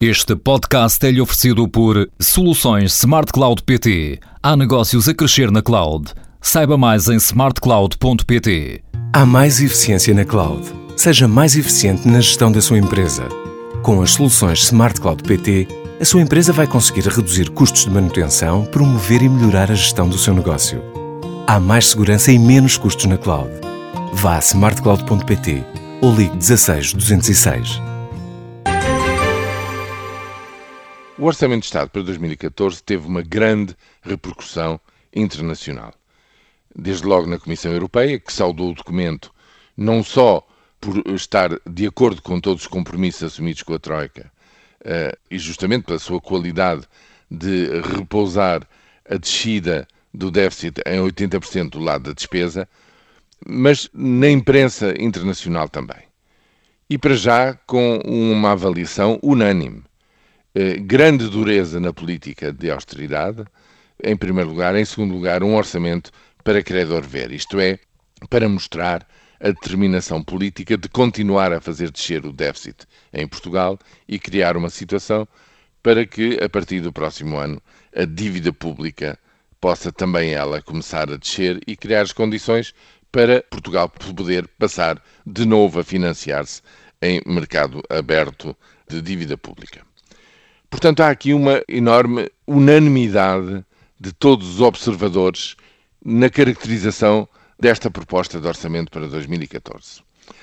Este podcast é-lhe oferecido por Soluções Smart Cloud PT. Há negócios a crescer na cloud. Saiba mais em smartcloud.pt. Há mais eficiência na cloud. Seja mais eficiente na gestão da sua empresa. Com as soluções Smart Cloud PT, a sua empresa vai conseguir reduzir custos de manutenção, promover e melhorar a gestão do seu negócio. Há mais segurança e menos custos na cloud. Vá a smartcloud.pt ou ligue 16 206. O Orçamento de Estado para 2014 teve uma grande repercussão internacional. Desde logo na Comissão Europeia, que saudou o documento não só por estar de acordo com todos os compromissos assumidos com a Troika, uh, e justamente pela sua qualidade de repousar a descida do déficit em 80% do lado da despesa, mas na imprensa internacional também. E para já com uma avaliação unânime eh, grande dureza na política de austeridade, em primeiro lugar. Em segundo lugar, um orçamento para credor ver, isto é, para mostrar a determinação política de continuar a fazer descer o déficit em Portugal e criar uma situação para que, a partir do próximo ano, a dívida pública possa também ela começar a descer e criar as condições para Portugal poder passar de novo a financiar-se em mercado aberto de dívida pública. Portanto, há aqui uma enorme unanimidade de todos os observadores na caracterização desta proposta de orçamento para 2014.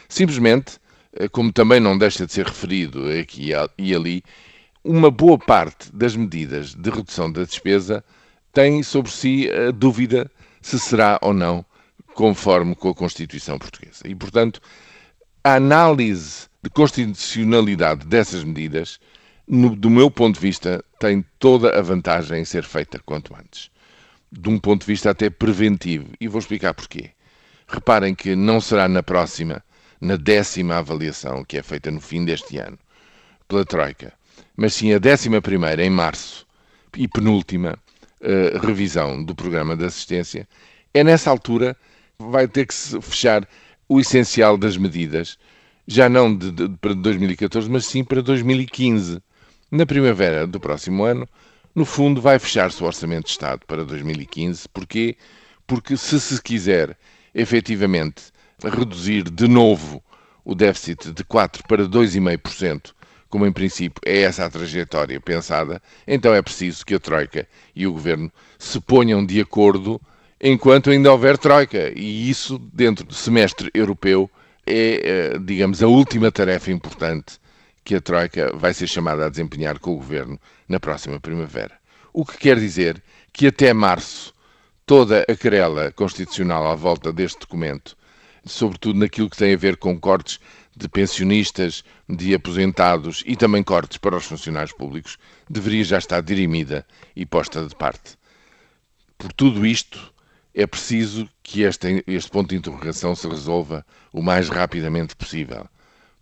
Simplesmente, eh, como também não deixa de ser referido aqui e ali, uma boa parte das medidas de redução da despesa tem sobre si a dúvida se será ou não conforme com a Constituição Portuguesa. E, portanto, a análise de constitucionalidade dessas medidas no, do meu ponto de vista, tem toda a vantagem em ser feita quanto antes. De um ponto de vista até preventivo. E vou explicar porquê. Reparem que não será na próxima, na décima avaliação, que é feita no fim deste ano, pela Troika, mas sim a décima primeira, em março, e penúltima uh, revisão do programa de assistência. É nessa altura que vai ter que se fechar o essencial das medidas, já não de, de, para 2014, mas sim para 2015 na primavera do próximo ano, no fundo, vai fechar-se o Orçamento de Estado para 2015. Porquê? Porque se se quiser efetivamente reduzir de novo o déficit de 4 para 2,5%, como em princípio é essa a trajetória pensada, então é preciso que a Troika e o Governo se ponham de acordo enquanto ainda houver Troika. E isso, dentro do semestre europeu, é, eh, digamos, a última tarefa importante que a Troika vai ser chamada a desempenhar com o Governo na próxima primavera. O que quer dizer que até março toda a querela constitucional à volta deste documento, sobretudo naquilo que tem a ver com cortes de pensionistas, de aposentados e também cortes para os funcionários públicos, deveria já estar dirimida e posta de parte. Por tudo isto, é preciso que este, este ponto de interrogação se resolva o mais rapidamente possível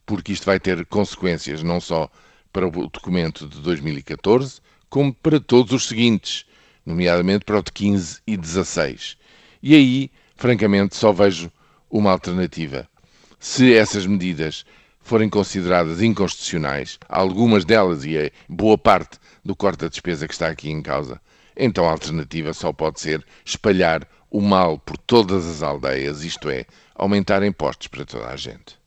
porque isto vai ter consequências não só para o documento de 2014, como para todos os seguintes, nomeadamente para o de 15 e 16. E aí, francamente, só vejo uma alternativa. Se essas medidas forem consideradas inconstitucionais, algumas delas e a boa parte do corte da despesa que está aqui em causa, então a alternativa só pode ser espalhar o mal por todas as aldeias, isto é, aumentar impostos para toda a gente.